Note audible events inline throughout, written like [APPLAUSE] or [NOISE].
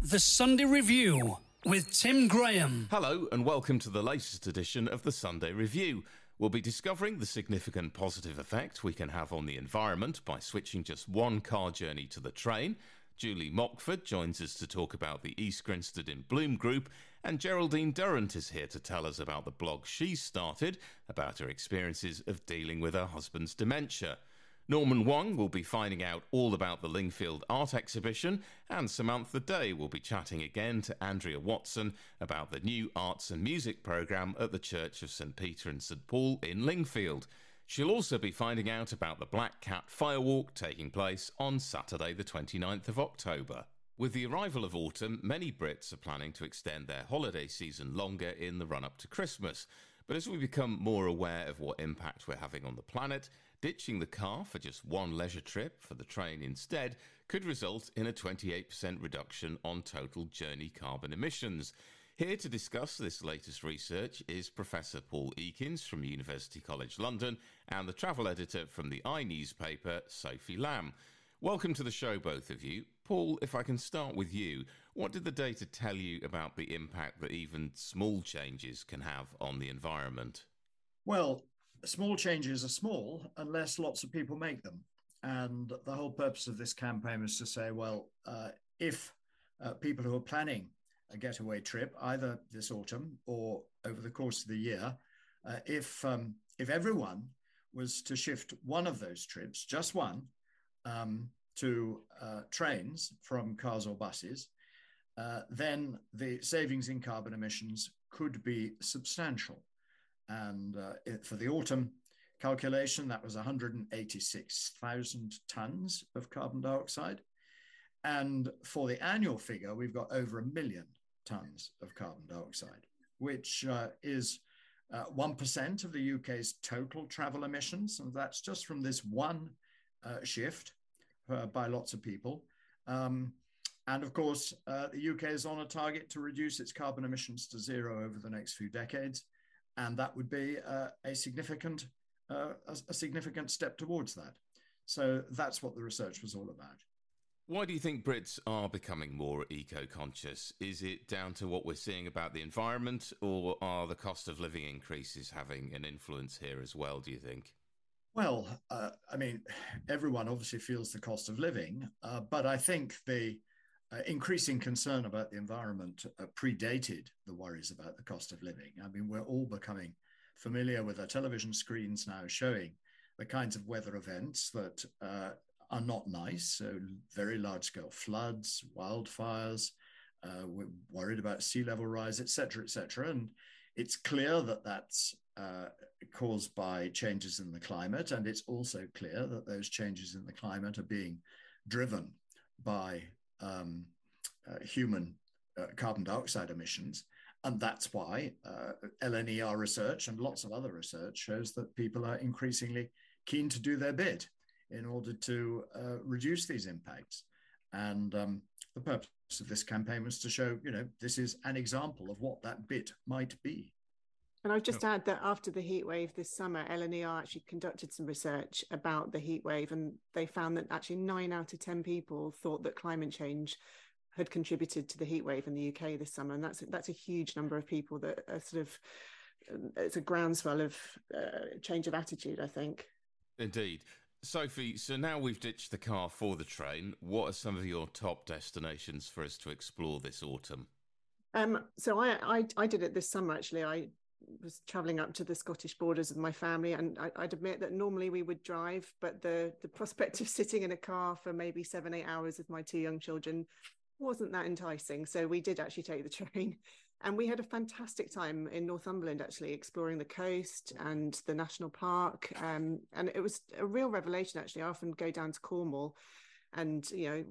The Sunday Review with Tim Graham. Hello, and welcome to the latest edition of the Sunday Review. We'll be discovering the significant positive effect we can have on the environment by switching just one car journey to the train. Julie Mockford joins us to talk about the East Grinstead in Bloom Group, and Geraldine Durrant is here to tell us about the blog she started about her experiences of dealing with her husband's dementia. Norman Wong will be finding out all about the Lingfield Art Exhibition, and Samantha Day will be chatting again to Andrea Watson about the new arts and music programme at the Church of St Peter and St Paul in Lingfield. She'll also be finding out about the Black Cat Firewalk taking place on Saturday, the 29th of October. With the arrival of autumn, many Brits are planning to extend their holiday season longer in the run up to Christmas. But as we become more aware of what impact we're having on the planet, Ditching the car for just one leisure trip for the train instead could result in a 28% reduction on total journey carbon emissions. Here to discuss this latest research is Professor Paul Ekins from University College London and the travel editor from the iNewspaper, Sophie Lamb. Welcome to the show, both of you. Paul, if I can start with you, what did the data tell you about the impact that even small changes can have on the environment? Well, small changes are small unless lots of people make them. And the whole purpose of this campaign was to say, well, uh, if uh, people who are planning a getaway trip, either this autumn or over the course of the year, uh, if um, if everyone was to shift one of those trips, just one, um, to uh, trains from cars or buses, uh, then the savings in carbon emissions could be substantial. And uh, it, for the autumn calculation, that was 186,000 tons of carbon dioxide. And for the annual figure, we've got over a million tons of carbon dioxide, which uh, is uh, 1% of the UK's total travel emissions. And that's just from this one uh, shift uh, by lots of people. Um, and of course, uh, the UK is on a target to reduce its carbon emissions to zero over the next few decades and that would be uh, a significant uh, a, a, significant step towards that. So that's what the research was all about. Why do you think Brits are becoming more eco-conscious? Is it down to what we're seeing about the environment, or are the cost of living increases having an influence here as well? Do you think? Well, uh, I mean, everyone obviously feels the cost of living, uh, but I think the uh, increasing concern about the environment uh, predated the worries about the cost of living. I mean, we're all becoming familiar with our television screens now showing the kinds of weather events that uh, are not nice. So, very large scale floods, wildfires. Uh, we're worried about sea level rise, et cetera, et cetera. And it's clear that that's uh, caused by changes in the climate. And it's also clear that those changes in the climate are being driven by um, uh, human uh, carbon dioxide emissions. And that's why uh, LNER research and lots of other research shows that people are increasingly keen to do their bit in order to uh, reduce these impacts. And um, the purpose of this campaign was to show, you know, this is an example of what that bit might be. And I'll just add that after the heat wave this summer, LNER actually conducted some research about the heat wave, and they found that actually nine out of 10 people thought that climate change had contributed to the heat wave in the UK this summer. And that's, that's a huge number of people that are sort of, it's a groundswell of uh, change of attitude, I think. Indeed. Sophie, so now we've ditched the car for the train. What are some of your top destinations for us to explore this autumn? Um, so I, I, I did it this summer actually. I was traveling up to the Scottish borders with my family, and I, would admit that normally we would drive, but the the [LAUGHS] prospect of sitting in a car for maybe seven eight hours with my two young children wasn't that enticing. So we did actually take the [LAUGHS] train, and we had a fantastic time in Northumberland, actually exploring the coast and the national park, um, and it was a real revelation. Actually, I often go down to Cornwall and you know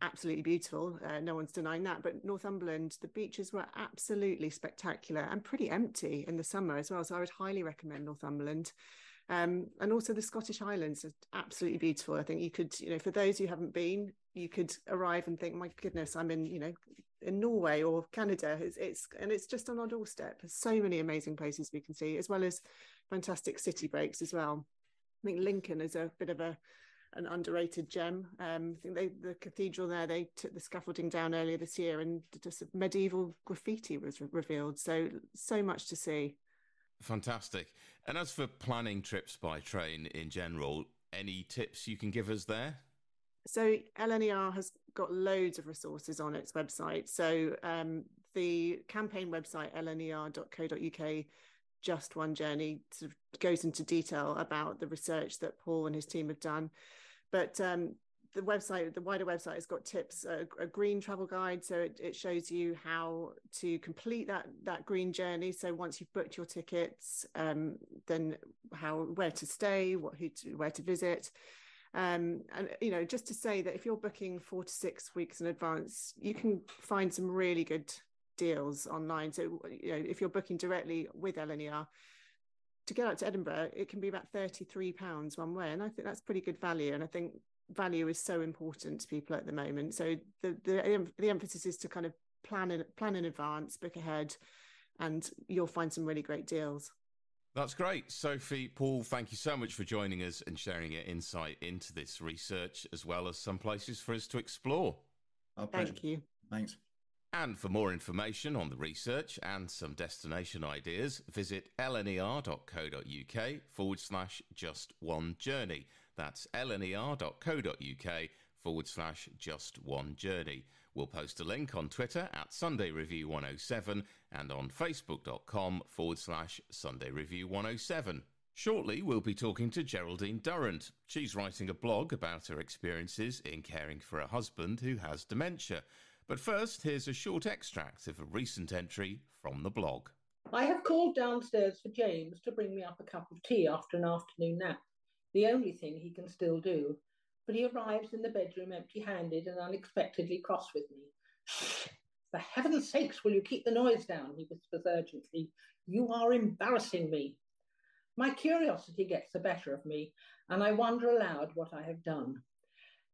absolutely beautiful uh, no one's denying that but northumberland the beaches were absolutely spectacular and pretty empty in the summer as well so i would highly recommend northumberland. Um, and also the scottish islands are absolutely beautiful. I think you could you know for those who haven't been you could arrive and think my goodness i'm in you know in norway or canada. It's, it's and it's just on our doorstep. There's so many amazing places we can see as well as fantastic city breaks as well. I think lincoln is a bit of a an underrated gem. Um, I think they, the cathedral there, they took the scaffolding down earlier this year and just medieval graffiti was re- revealed. So, so much to see. Fantastic. And as for planning trips by train in general, any tips you can give us there? So, LNER has got loads of resources on its website. So, um, the campaign website, lner.co.uk, just one journey sort of goes into detail about the research that Paul and his team have done. But um, the website, the wider website, has got tips, a, a green travel guide, so it, it, shows you how to complete that that green journey. So once you've booked your tickets, um, then how where to stay, what who to, where to visit. Um, and you know, just to say that if you're booking four to six weeks in advance, you can find some really good deals online. So you know, if you're booking directly with LNER, to get out to Edinburgh, it can be about £33 one way. And I think that's pretty good value. And I think value is so important to people at the moment. So the the, the emphasis is to kind of plan in, plan in advance, book ahead, and you'll find some really great deals. That's great. Sophie, Paul, thank you so much for joining us and sharing your insight into this research, as well as some places for us to explore. Thank you. Thanks. And for more information on the research and some destination ideas, visit lner.co.uk forward slash just one journey. That's lner.co.uk forward slash just one journey. We'll post a link on Twitter at Sunday Review 107 and on facebook.com forward slash Sunday Review 107. Shortly, we'll be talking to Geraldine Durrant. She's writing a blog about her experiences in caring for a husband who has dementia. But first, here's a short extract of a recent entry from the blog. I have called downstairs for James to bring me up a cup of tea after an afternoon nap, the only thing he can still do. But he arrives in the bedroom empty handed and unexpectedly cross with me. Shh! For heaven's sakes, will you keep the noise down? He whispers urgently. You are embarrassing me. My curiosity gets the better of me, and I wonder aloud what I have done.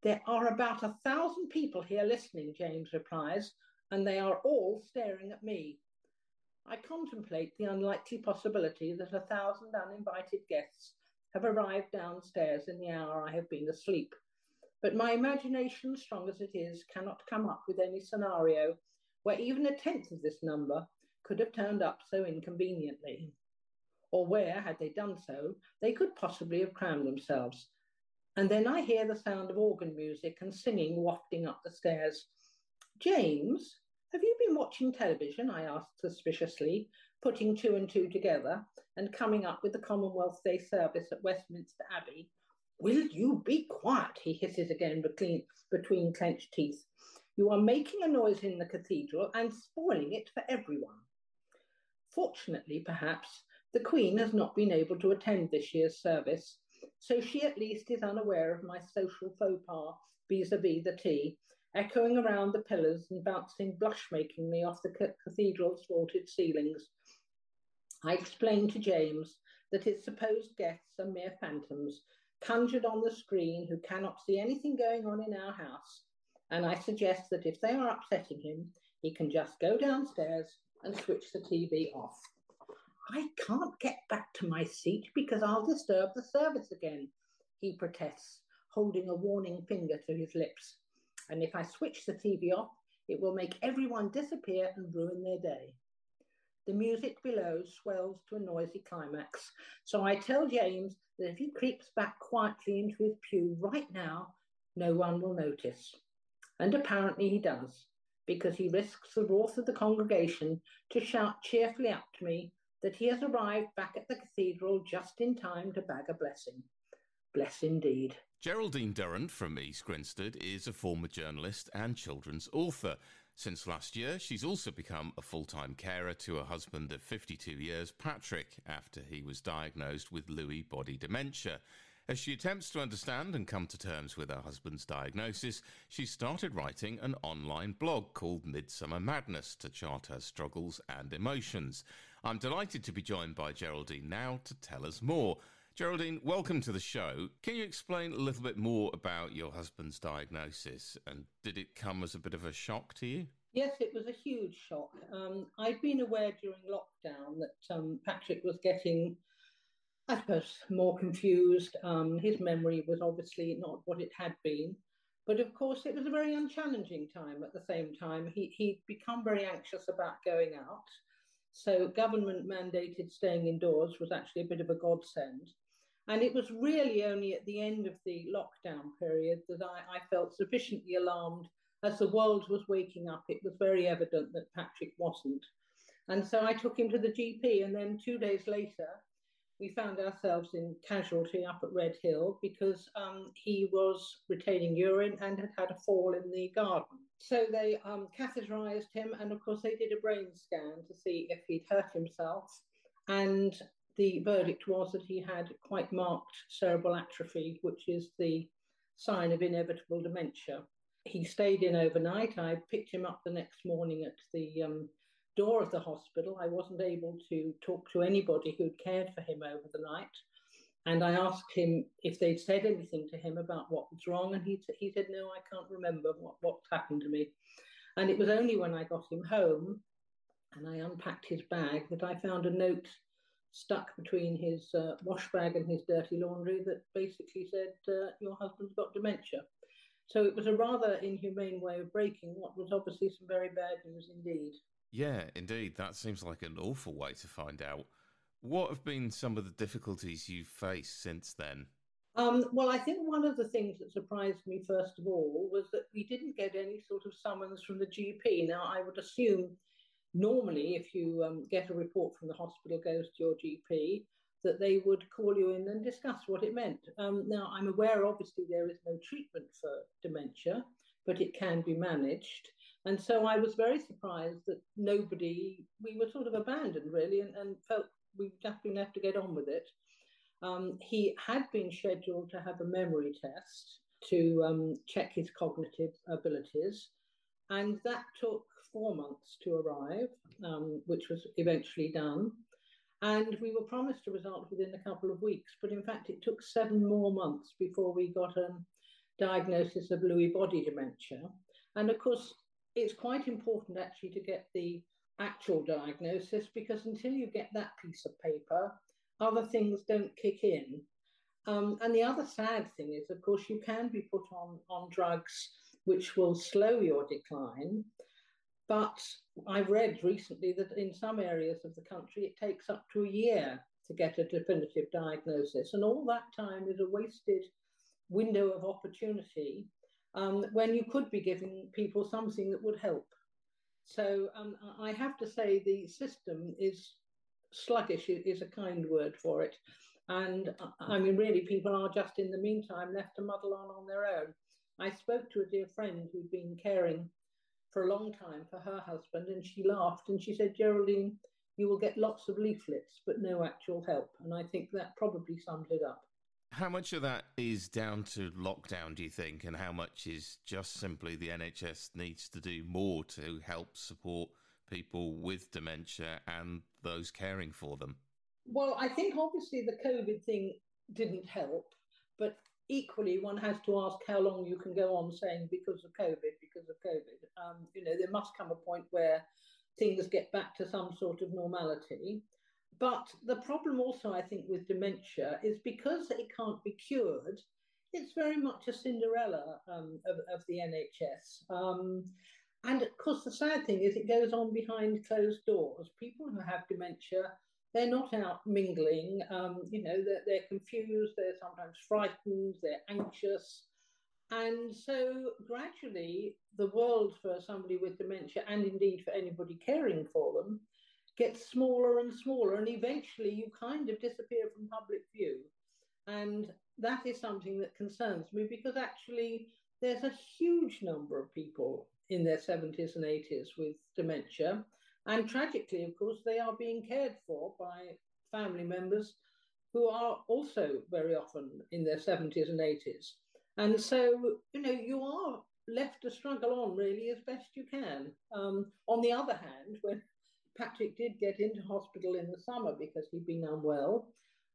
There are about a thousand people here listening, James replies, and they are all staring at me. I contemplate the unlikely possibility that a thousand uninvited guests have arrived downstairs in the hour I have been asleep. But my imagination, strong as it is, cannot come up with any scenario where even a tenth of this number could have turned up so inconveniently, or where, had they done so, they could possibly have crammed themselves and then I hear the sound of organ music and singing wafting up the stairs. James, have you been watching television? I asked suspiciously, putting two and two together and coming up with the Commonwealth Day service at Westminster Abbey. Will you be quiet? He hisses again between, between clenched teeth. You are making a noise in the cathedral and spoiling it for everyone. Fortunately, perhaps, the Queen has not been able to attend this year's service, so she at least is unaware of my social faux pas vis-a-vis the tea, echoing around the pillars and bouncing blush-makingly off the cathedral's vaulted ceilings. I explained to James that his supposed guests are mere phantoms, conjured on the screen who cannot see anything going on in our house, and I suggest that if they are upsetting him, he can just go downstairs and switch the TV off. I can't get back to my seat because I'll disturb the service again, he protests, holding a warning finger to his lips. And if I switch the TV off, it will make everyone disappear and ruin their day. The music below swells to a noisy climax, so I tell James that if he creeps back quietly into his pew right now, no one will notice. And apparently he does, because he risks the wrath of the congregation to shout cheerfully up to me that he has arrived back at the cathedral just in time to bag a blessing. Bless indeed. Geraldine Durrant from East Grinstead is a former journalist and children's author. Since last year, she's also become a full time carer to her husband of 52 years, Patrick, after he was diagnosed with Lewy body dementia. As she attempts to understand and come to terms with her husband's diagnosis, she started writing an online blog called Midsummer Madness to chart her struggles and emotions. I'm delighted to be joined by Geraldine now to tell us more. Geraldine, welcome to the show. Can you explain a little bit more about your husband's diagnosis and did it come as a bit of a shock to you? Yes, it was a huge shock. Um, I'd been aware during lockdown that um, Patrick was getting I suppose, more confused. Um, his memory was obviously not what it had been. But of course, it was a very unchallenging time at the same time. He, he'd become very anxious about going out. So, government mandated staying indoors was actually a bit of a godsend. And it was really only at the end of the lockdown period that I, I felt sufficiently alarmed. As the world was waking up, it was very evident that Patrick wasn't. And so I took him to the GP, and then two days later, we found ourselves in casualty up at Redhill because um, he was retaining urine and had had a fall in the garden. So they um, catheterized him, and of course, they did a brain scan to see if he'd hurt himself. And the verdict was that he had quite marked cerebral atrophy, which is the sign of inevitable dementia. He stayed in overnight. I picked him up the next morning at the um, door of the hospital. I wasn't able to talk to anybody who'd cared for him over the night. And I asked him if they'd said anything to him about what was wrong. And he, he said, No, I can't remember what, what's happened to me. And it was only when I got him home and I unpacked his bag that I found a note stuck between his uh, wash bag and his dirty laundry that basically said, uh, Your husband's got dementia. So it was a rather inhumane way of breaking what was obviously some very bad news indeed. Yeah, indeed. That seems like an awful way to find out. What have been some of the difficulties you've faced since then? Um, well, I think one of the things that surprised me, first of all, was that we didn't get any sort of summons from the GP. Now, I would assume normally if you um, get a report from the hospital, goes to your GP, that they would call you in and discuss what it meant. Um, now, I'm aware, obviously, there is no treatment for dementia, but it can be managed. And so I was very surprised that nobody, we were sort of abandoned really and, and felt we'd left to get on with it. Um, he had been scheduled to have a memory test to um, check his cognitive abilities, and that took four months to arrive, um, which was eventually done. And we were promised a result within a couple of weeks, but in fact, it took seven more months before we got a diagnosis of Lewy body dementia. And of course, it's quite important actually to get the actual diagnosis because until you get that piece of paper, other things don't kick in. Um, and the other sad thing is, of course, you can be put on, on drugs which will slow your decline. But I've read recently that in some areas of the country, it takes up to a year to get a definitive diagnosis. And all that time is a wasted window of opportunity um, when you could be giving people something that would help. So um, I have to say the system is sluggish, is a kind word for it. And uh, I mean, really, people are just in the meantime left to muddle on on their own. I spoke to a dear friend who'd been caring for a long time for her husband, and she laughed and she said, Geraldine, you will get lots of leaflets, but no actual help. And I think that probably sums it up. How much of that is down to lockdown, do you think, and how much is just simply the NHS needs to do more to help support people with dementia and those caring for them? Well, I think obviously the COVID thing didn't help, but equally one has to ask how long you can go on saying because of COVID, because of COVID. Um, you know, there must come a point where things get back to some sort of normality. But the problem also, I think, with dementia is because it can't be cured, it's very much a Cinderella um, of, of, the NHS. Um, and of course, the sad thing is it goes on behind closed doors. People who have dementia, they're not out mingling. Um, you know, they're, they're confused, they're sometimes frightened, they're anxious. And so gradually, the world for somebody with dementia, and indeed for anybody caring for them, gets smaller and smaller, and eventually you kind of disappear from public view. And that is something that concerns me because actually there's a huge number of people in their 70s and 80s with dementia. And tragically, of course, they are being cared for by family members who are also very often in their 70s and 80s. And so, you know, you are left to struggle on really as best you can. Um, on the other hand, when Patrick did get into hospital in the summer because he'd been unwell.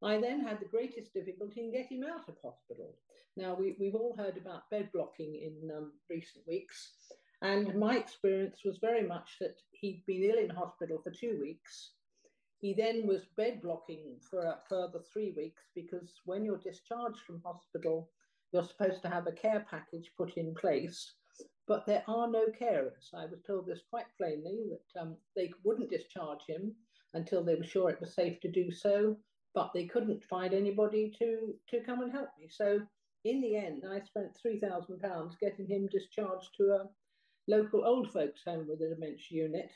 I then had the greatest difficulty in getting him out of hospital. Now, we, we've all heard about bed blocking in um, recent weeks, and my experience was very much that he'd been ill in hospital for two weeks. He then was bed blocking for a further three weeks because when you're discharged from hospital, you're supposed to have a care package put in place, but there are no carers. I was told this quite plainly that um, they wouldn't discharge him until they were sure it was safe to do so, but they couldn't find anybody to, to come and help me. So in the end, I spent £3,000 getting him discharged to a local old folks home with a dementia unit,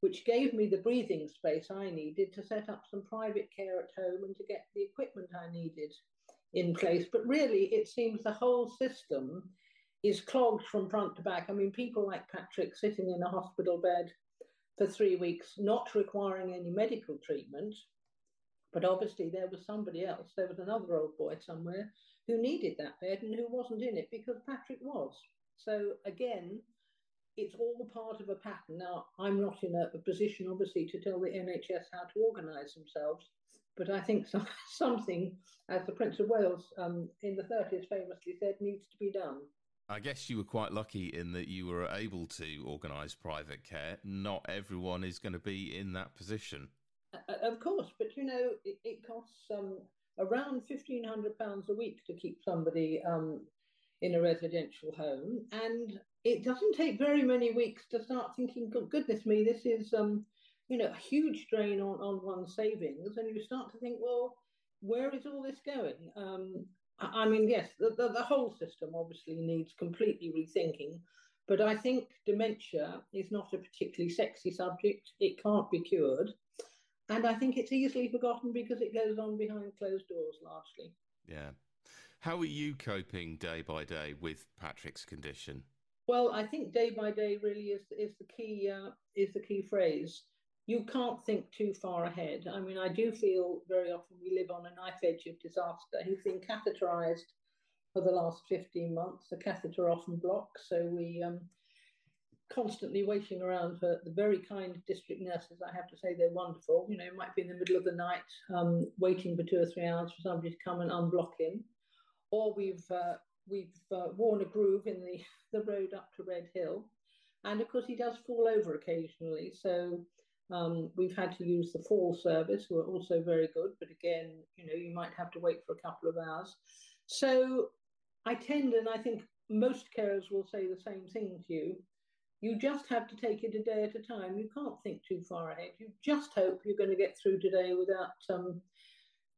which gave me the breathing space I needed to set up some private care at home and to get the equipment I needed in place. But really, it seems the whole system is clogged from front to back. I mean, people like Patrick sitting in a hospital bed for three weeks, not requiring any medical treatment. But obviously, there was somebody else. There was another old boy somewhere who needed that bed and who wasn't in it because Patrick was. So, again, it's all part of a pattern. Now, I'm not in a, a position, obviously, to tell the NHS how to organise themselves, but I think some, [LAUGHS] something, as the Prince of Wales um, in the 30s famously said, needs to be done. I guess you were quite lucky in that you were able to organise private care. Not everyone is going to be in that position. Of course, but you know, it, it costs um, around £1,500 a week to keep somebody um, in a residential home. And it doesn't take very many weeks to start thinking, goodness me, this is, um, you know, a huge drain on, on one's savings. And you start to think, well, where is all this going? Um, I mean, yes, the, the, the, whole system obviously needs completely rethinking, but I think dementia is not a particularly sexy subject. It can't be cured. And I think it's easily forgotten because it goes on behind closed doors largely. Yeah. How are you coping day by day with Patrick's condition? Well, I think day by day really is is the key uh, is the key phrase. You can't think too far ahead. I mean, I do feel very often we live on a knife edge of disaster. He's been catheterized for the last 15 months. The catheter often blocks, so we um, constantly waiting around for the very kind district nurses. I have to say they're wonderful. You know, it might be in the middle of the night, um, waiting for two or three hours for somebody to come and unblock him, or we've uh, we've uh, worn a groove in the [LAUGHS] the road up to Redhill, and of course he does fall over occasionally. So um, we've had to use the fall service, who are also very good, but again, you know, you might have to wait for a couple of hours. So I tend, and I think most carers will say the same thing to you you just have to take it a day at a time. You can't think too far ahead. You just hope you're going to get through today without um,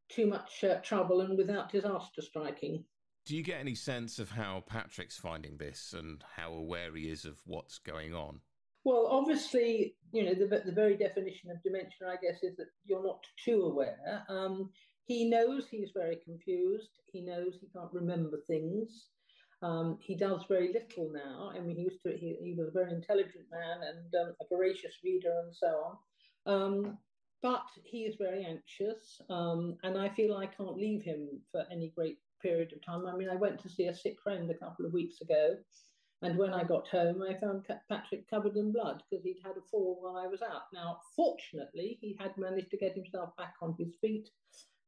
too much uh, trouble and without disaster striking. Do you get any sense of how Patrick's finding this and how aware he is of what's going on? Well, obviously, you know, the, the very definition of dementia, I guess, is that you're not too aware. Um, he knows he's very confused. He knows he can't remember things. Um, he does very little now. I mean, he used to, he, he was a very intelligent man and um, a voracious reader and so on. Um, but he is very anxious, um, and I feel I can't leave him for any great period of time. I mean, I went to see a sick friend a couple of weeks ago, and when I got home, I found Patrick covered in blood because he'd had a fall while I was out. Now, fortunately, he had managed to get himself back on his feet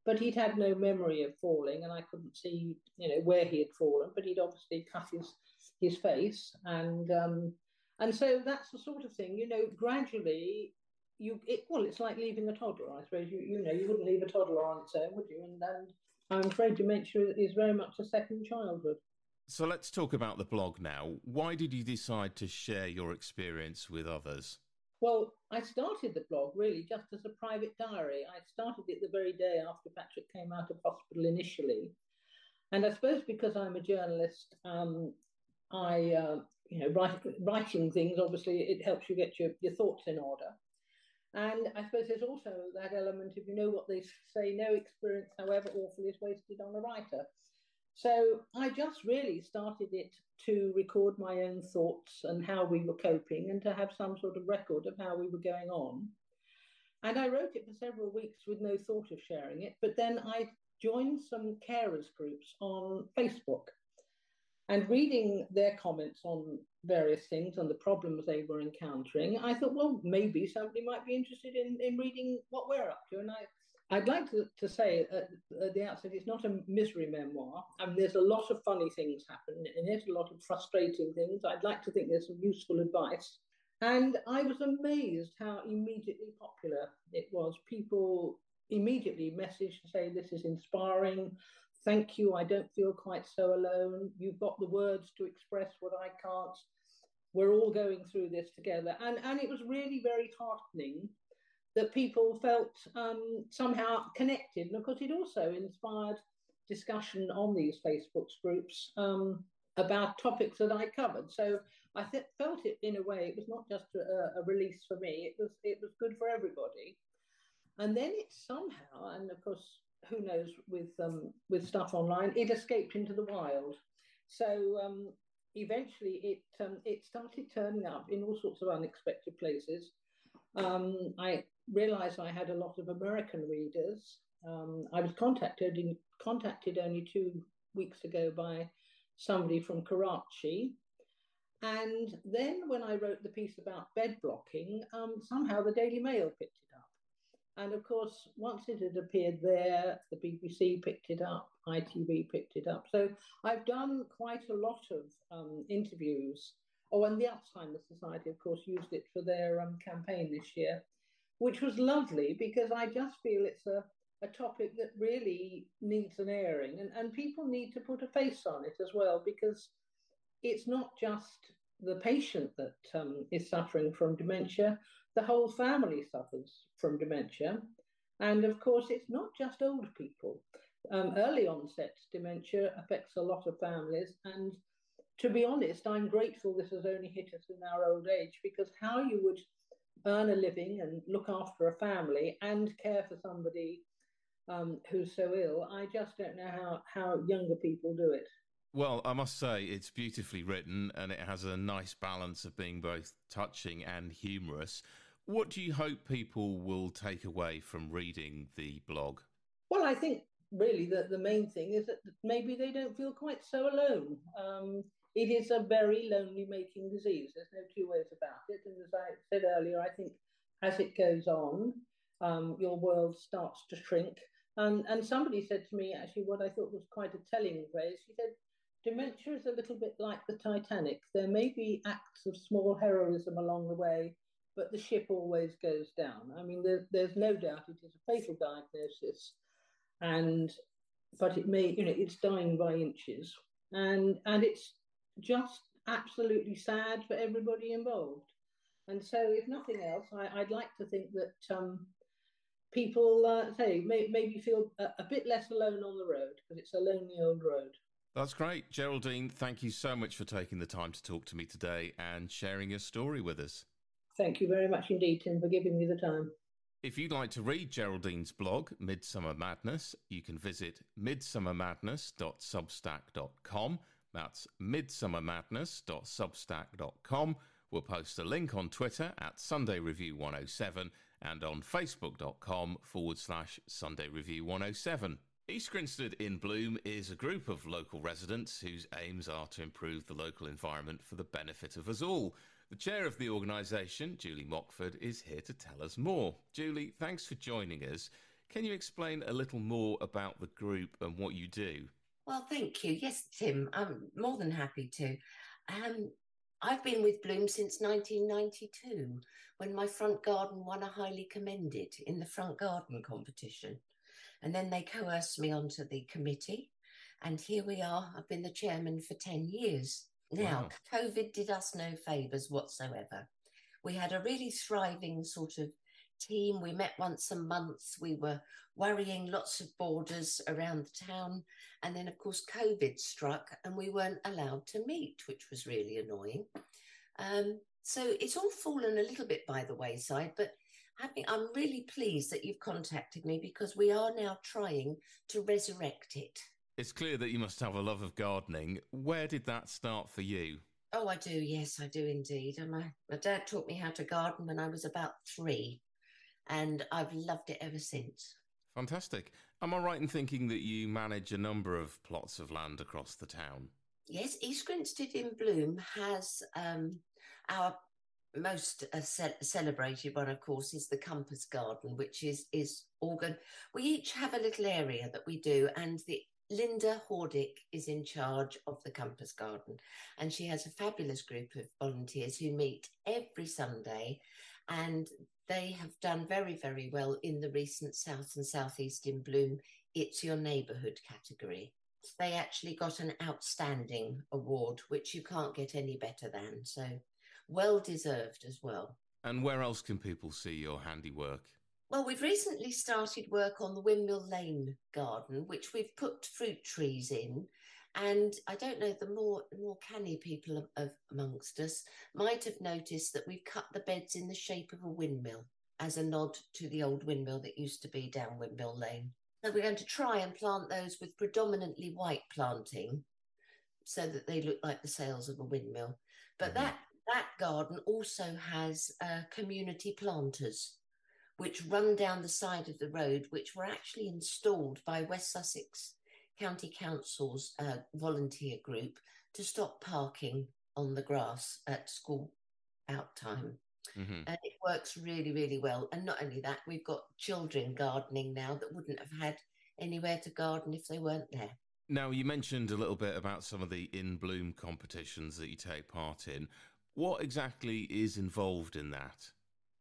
but he'd had no memory of falling, and I couldn't see, you know, where he had fallen. But he'd obviously cut his his face, and um, and so that's the sort of thing, you know. Gradually, you it, well, it's like leaving a toddler, I suppose. You you know, you wouldn't leave a toddler on its own, would you? And and I'm afraid dementia is very much a second childhood. So let's talk about the blog now. Why did you decide to share your experience with others? Well, I started the blog really just as a private diary. I started it the very day after Patrick came out of hospital initially. And I suppose because I'm a journalist, um, I, uh, you know, write, writing things, obviously, it helps you get your, your thoughts in order. And I suppose there's also that element if you know what they say, no experience, however awful, is wasted on a writer. So I just really started it to record my own thoughts and how we were coping and to have some sort of record of how we were going on. And I wrote it for several weeks with no thought of sharing it. But then I joined some carers groups on Facebook and reading their comments on various things and the problems they were encountering, I thought, well, maybe somebody might be interested in, in reading what we're up to. And I I'd like to, to say at, at, the outset, it's not a misery memoir. I mean, there's a lot of funny things happen in it, a lot of frustrating things. I'd like to think there's some useful advice. And I was amazed how immediately popular it was. People immediately messaged to say, This is inspiring. Thank you. I don't feel quite so alone. You've got the words to express what I can't. We're all going through this together. And, and it was really very heartening that people felt um, somehow connected. And of course, it also inspired discussion on these Facebook groups um, about topics that I covered. So I th- felt it in a way. It was not just a, a, release for me. It was it was good for everybody. And then it somehow, and of course, who knows with um, with stuff online, it escaped into the wild. So um, eventually, it um, it started turning up in all sorts of unexpected places. Um, I realized I had a lot of American readers. Um, I was contacted in, contacted only two weeks ago by somebody from Karachi. And then when I wrote the piece about bed blocking, um, somehow the Daily Mail picked it up. And of course, once it had appeared there, the BBC picked it up, ITV picked it up. So I've done quite a lot of um, interviews. Oh, and the Alzheimer's Society, of course, used it for their um, campaign this year, which was lovely because I just feel it's a a topic that really needs an airing and, and people need to put a face on it as well because it's not just the patient that um, is suffering from dementia, the whole family suffers from dementia. And of course, it's not just old people. Um, early onset dementia affects a lot of families. And to be honest, I'm grateful this has only hit us in our old age because how you would earn a living and look after a family and care for somebody um, who's so ill. I just don't know how, how younger people do it. Well, I must say it's beautifully written and it has a nice balance of being both touching and humorous. What do you hope people will take away from reading the blog? Well, I think really that the main thing is that maybe they don't feel quite so alone. Um, it is a very lonely making disease. There's no two ways about it. And as I said earlier, I think as it goes on, um, your world starts to shrink and, and somebody said to me, actually, what I thought was quite a telling phrase. She said, Dementia is a little bit like the Titanic. There may be acts of small heroism along the way, but the ship always goes down. I mean, there, there's no doubt it is a fatal diagnosis, and but it may, you know, it's dying by inches, and and it's just absolutely sad for everybody involved. And so, if nothing else, I, would like to think that um, people uh, say may, maybe feel a, a bit less alone on the road because it's a lonely old road. That's great. Geraldine, thank you so much for taking the time to talk to me today and sharing your story with us. Thank you very much indeed, Tim, for giving me the time. If you'd like to read Geraldine's blog, Midsummer Madness, you can visit midsummermadness.substack.com. That's midsummermadness.substack.com. We'll post a link on Twitter at Sunday Review 107 and on facebook.com forward slash Sunday Review 107. East Grinstead in Bloom is a group of local residents whose aims are to improve the local environment for the benefit of us all. The chair of the organisation, Julie Mockford, is here to tell us more. Julie, thanks for joining us. Can you explain a little more about the group and what you do? Well, thank you. Yes, Tim, I'm more than happy to. Um, I've been with Bloom since 1992 when my front garden won a highly commended in the front garden competition. And then they coerced me onto the committee. And here we are. I've been the chairman for 10 years. Now, wow. COVID did us no favours whatsoever. We had a really thriving sort of team. We met once a month. We were worrying lots of borders around the town. And then, of course, COVID struck and we weren't allowed to meet, which was really annoying. Um, so it's all fallen a little bit by the wayside, but think I'm really pleased that you've contacted me because we are now trying to resurrect it. It's clear that you must have a love of gardening. Where did that start for you? Oh, I do. Yes, I do indeed. And my, my dad taught me how to garden when I was about three and I've loved it ever since. Fantastic. Am I right in thinking that you manage a number of plots of land across the town? Yes, East Grinstead in Bloom has um, our most uh, ce- celebrated one, of course, is the Compass Garden, which is is organ. We each have a little area that we do, and the Linda Hordick is in charge of the Compass Garden, and she has a fabulous group of volunteers who meet every Sunday, and they have done very, very well in the recent South and Southeast in Bloom It's Your Neighbourhood category. They actually got an outstanding award, which you can't get any better than. So well deserved as well. And where else can people see your handiwork? Well, we've recently started work on the Windmill Lane garden, which we've put fruit trees in. And I don't know, the more more canny people of, of, amongst us might have noticed that we've cut the beds in the shape of a windmill as a nod to the old windmill that used to be down Windmill Lane. So we're going to try and plant those with predominantly white planting so that they look like the sails of a windmill. But mm-hmm. that that garden also has uh, community planters which run down the side of the road, which were actually installed by West Sussex County Council's uh, volunteer group to stop parking on the grass at school out time. Mm-hmm. And it works really, really well. And not only that, we've got children gardening now that wouldn't have had anywhere to garden if they weren't there. Now, you mentioned a little bit about some of the in bloom competitions that you take part in. What exactly is involved in that?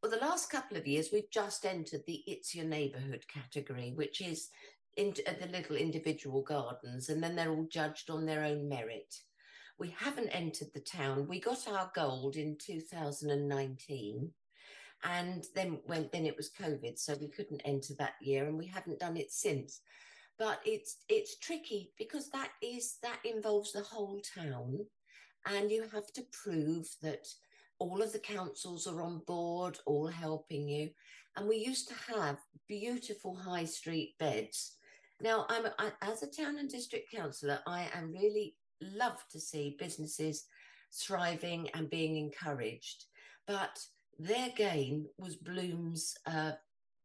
Well, the last couple of years, we've just entered the It's Your Neighbourhood category, which is in, the little individual gardens, and then they're all judged on their own merit. We haven't entered the town. We got our gold in 2019, and then when then it was COVID, so we couldn't enter that year, and we haven't done it since. But it's it's tricky because that is that involves the whole town, and you have to prove that all of the councils are on board, all helping you. And we used to have beautiful high street beds. Now, I'm I, as a town and district councillor, I am really love to see businesses thriving and being encouraged. But their gain was Bloom's, uh,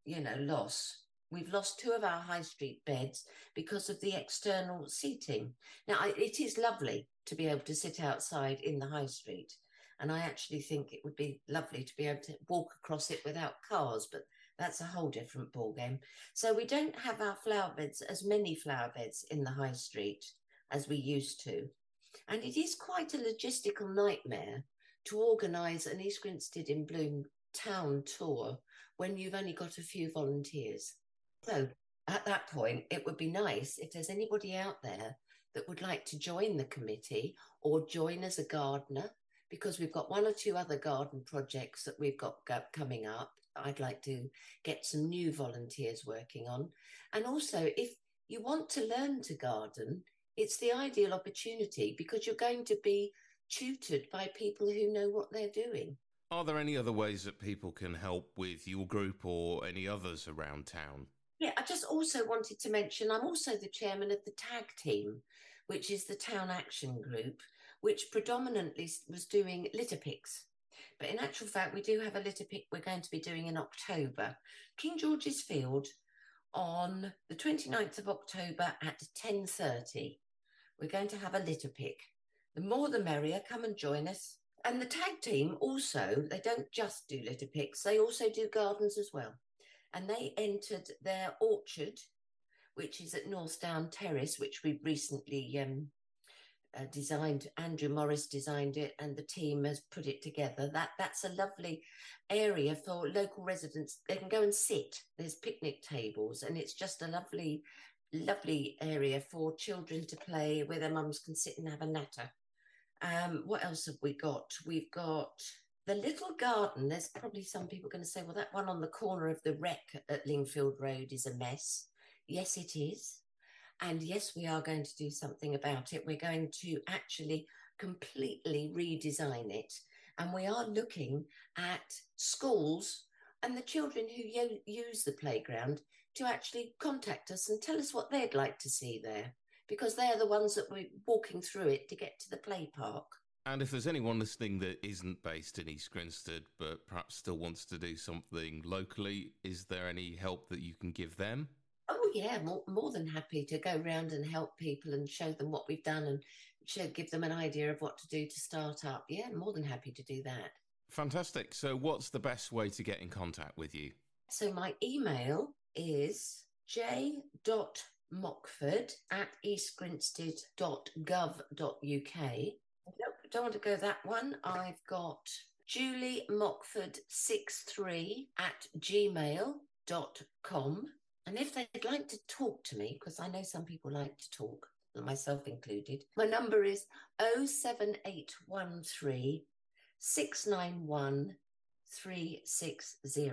you know, loss. We've lost two of our high street beds because of the external seating. Now, I, it is lovely to be able to sit outside in the high street, and I actually think it would be lovely to be able to walk across it without cars, but that's a whole different ballgame. So we don't have our flower beds, as many flower beds in the high street as we used to. And it is quite a logistical nightmare to organise an East Grinstead in Bloom town tour when you've only got a few volunteers. So at that point, it would be nice if there's anybody out there that would like to join the committee or join as a gardener because we've got one or two other garden projects that we've got coming up. I'd like to get some new volunteers working on. And also, if you want to learn to garden, it's the ideal opportunity because you're going to be tutored by people who know what they're doing. Are there any other ways that people can help with your group or any others around town? Yeah, I just also wanted to mention I'm also the chairman of the TAG team, which is the Town Action Group which predominantly was doing litter picks. But in actual fact, we do have a litter pick we're going to be doing in October. King George's Field on the 29th of October at 10.30. We're going to have a litter pick. The more the merrier, come and join us. And the tag team also, they don't just do litter picks, they also do gardens as well. And they entered their orchard, which is at Northdown Terrace, which we recently um, uh, designed Andrew Morris designed it and the team has put it together. That that's a lovely area for local residents. They can go and sit. There's picnic tables and it's just a lovely lovely area for children to play where their mums can sit and have a natter. Um, what else have we got? We've got the little garden. There's probably some people going to say well that one on the corner of the wreck at lingfield road is a mess. Yes it is and yes, we are going to do something about it. We're going to actually completely redesign it. And we are looking at schools and the children who use the playground to actually contact us and tell us what they'd like to see there, because they're the ones that we're walking through it to get to the play park. And if there's anyone listening that isn't based in East Grinstead but perhaps still wants to do something locally, is there any help that you can give them? Yeah, more, more than happy to go around and help people and show them what we've done and show, give them an idea of what to do to start up. Yeah, more than happy to do that. Fantastic. So, what's the best way to get in contact with you? So, my email is j.morris Mockford at eastgrinstead.gov.uk. Nope, don't want to go that one. I've got Julie Mockford63 at gmail.com. And if they'd like to talk to me, because I know some people like to talk, myself included, my number is 07813 691 360.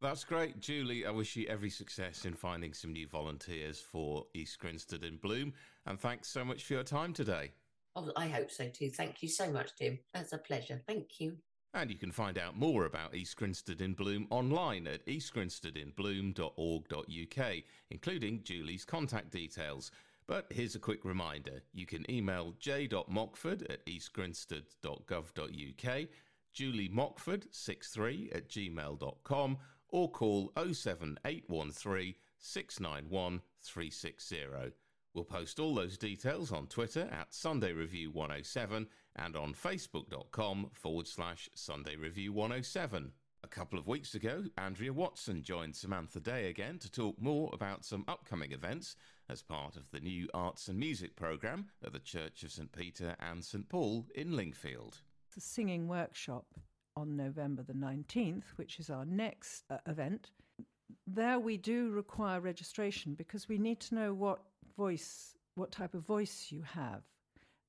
That's great, Julie. I wish you every success in finding some new volunteers for East Grinstead in Bloom. And thanks so much for your time today. Oh, I hope so too. Thank you so much, Tim. That's a pleasure. Thank you. And you can find out more about East Grinstead in Bloom online at eastgrinsteadinbloom.org.uk, including Julie's contact details. But here's a quick reminder you can email j.mockford at eastgrinstead.gov.uk, Julie Mockford63 at gmail.com, or call 07813 691 360. We'll post all those details on Twitter at Sunday Review 107 and on facebook.com forward slash Sunday Review 107. A couple of weeks ago, Andrea Watson joined Samantha Day again to talk more about some upcoming events as part of the new Arts and Music programme at the Church of St Peter and St Paul in Lingfield. The singing workshop on November the 19th, which is our next uh, event. There we do require registration because we need to know what voice, what type of voice you have,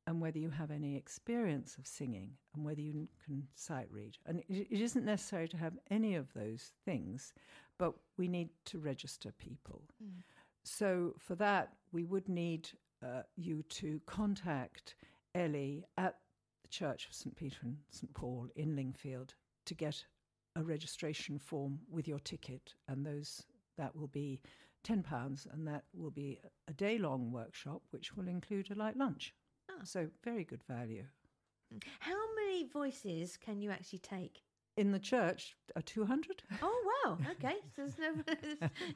and whether you have any experience of singing, and whether you can sight read. And it, it isn't necessary to have any of those things, but we need to register people. Mm. So for that, we would need uh, you to contact Ellie at the Church of St. Peter and St. Paul in Lingfield to get a registration form with your ticket, and those that will be £10, and that will be a day long workshop, which will include a light lunch. So, very good value. Mm. How many voices can you actually take? In the church are 200 oh wow. Okay. So there's no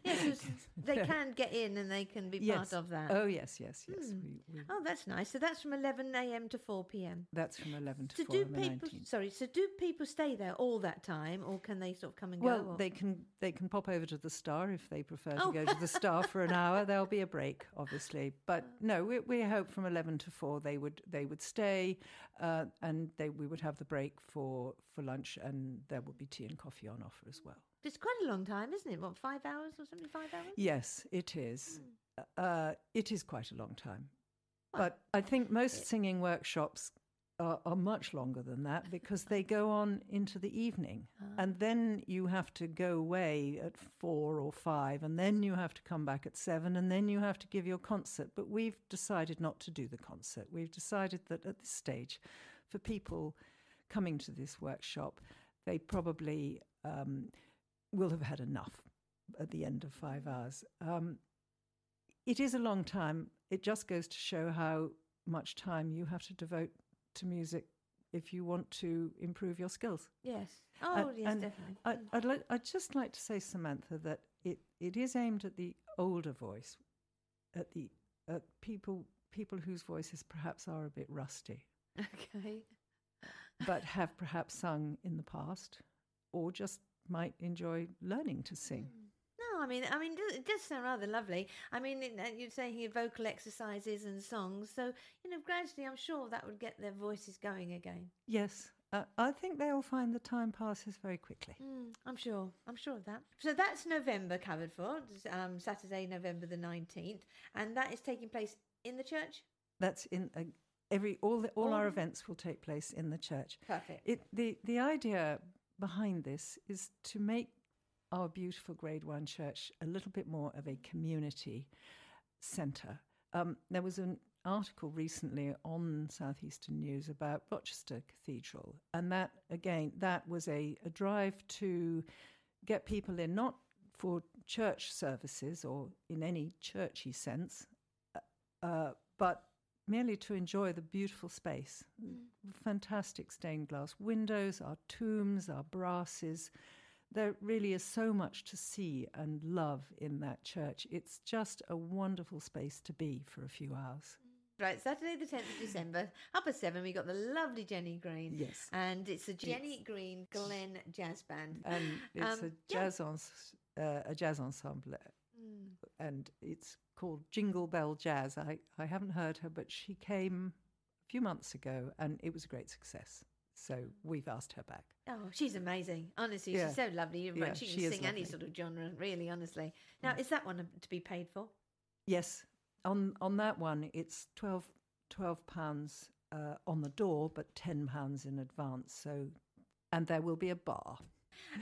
yes [LAUGHS] they can get in and they can be yes. part of that. Oh yes yes yes. Mm. we, we, oh that's nice. So that's from 11 a.m to 4 p.m that's from 11 to so 4 do people sorry so do people stay there all that time or can they sort of come and well, go well they can they can pop over to the star if they prefer oh. to go to the star for an hour. [LAUGHS] There'll be a break obviously. But uh. no we, we hope from 11 to 4 they would they would stay uh, and they we would have the break for for lunch and there would be tea and coffee on offer as well. It's quite a long time, isn't it? What, five hours or something? Five hours? Yes, it is. Mm. Uh, it is quite a long time. Well, but I think most singing workshops are, are, much longer than that [LAUGHS] because they go on into the evening. Ah. And then you have to go away at four or five, and then you have to come back at seven, and then you have to give your concert. But we've decided not to do the concert. We've decided that at this stage, for people coming to this workshop, they probably um, will have had enough at the end of five hours. Um, it is a long time. It just goes to show how much time you have to devote to music if you want to improve your skills. Yes. Oh, and, yes, and definitely. I, I'd, li- I'd just like to say, Samantha, that it, it is aimed at the older voice, at the at people people whose voices perhaps are a bit rusty. [LAUGHS] Okay but have perhaps sung in the past or just might enjoy learning to sing. No, I mean, I mean, it does sound rather lovely. I mean, uh, you're saying vocal exercises and songs, so you know, gradually, I'm sure that would get their voices going again. Yes, uh, I think they'll find the time passes very quickly. Mm, I'm sure. I'm sure of that. So that's November covered for um, Saturday, November the 19th, and that is taking place in the church. That's in uh, every all the, all our events will take place in the church. Perfect. It, the the idea behind this is to make our beautiful Grade One church a little bit more of a community centre. Um, there was an article recently on Southeastern News about Rochester Cathedral, and that again that was a, a drive to get people in not for church services or in any churchy sense, uh, uh but merely to enjoy the beautiful space. Mm. Fantastic stained glass windows, our tombs, our brasses. There really is so much to see and love in that church. It's just a wonderful space to be for a few hours. Right, Saturday the 10th of December, up at 7, we got the lovely Jenny Green. Yes. And it's the Jenny Green Glen Jazz Band. And it's um, a jazz yeah. uh, a jazz ensemble mm. And it's called Jingle Bell Jazz. I, I haven't heard her, but she came a few months ago and it was a great success. So we've asked her back. Oh, she's amazing. Honestly, yeah. she's so lovely. Yeah, she can she sing any sort of genre, really, honestly. Now, mm. is that one to be paid for? Yes. On on that one, it's 12, 12 pounds uh, on the door, but ten pounds in advance. So, and there will be a bar.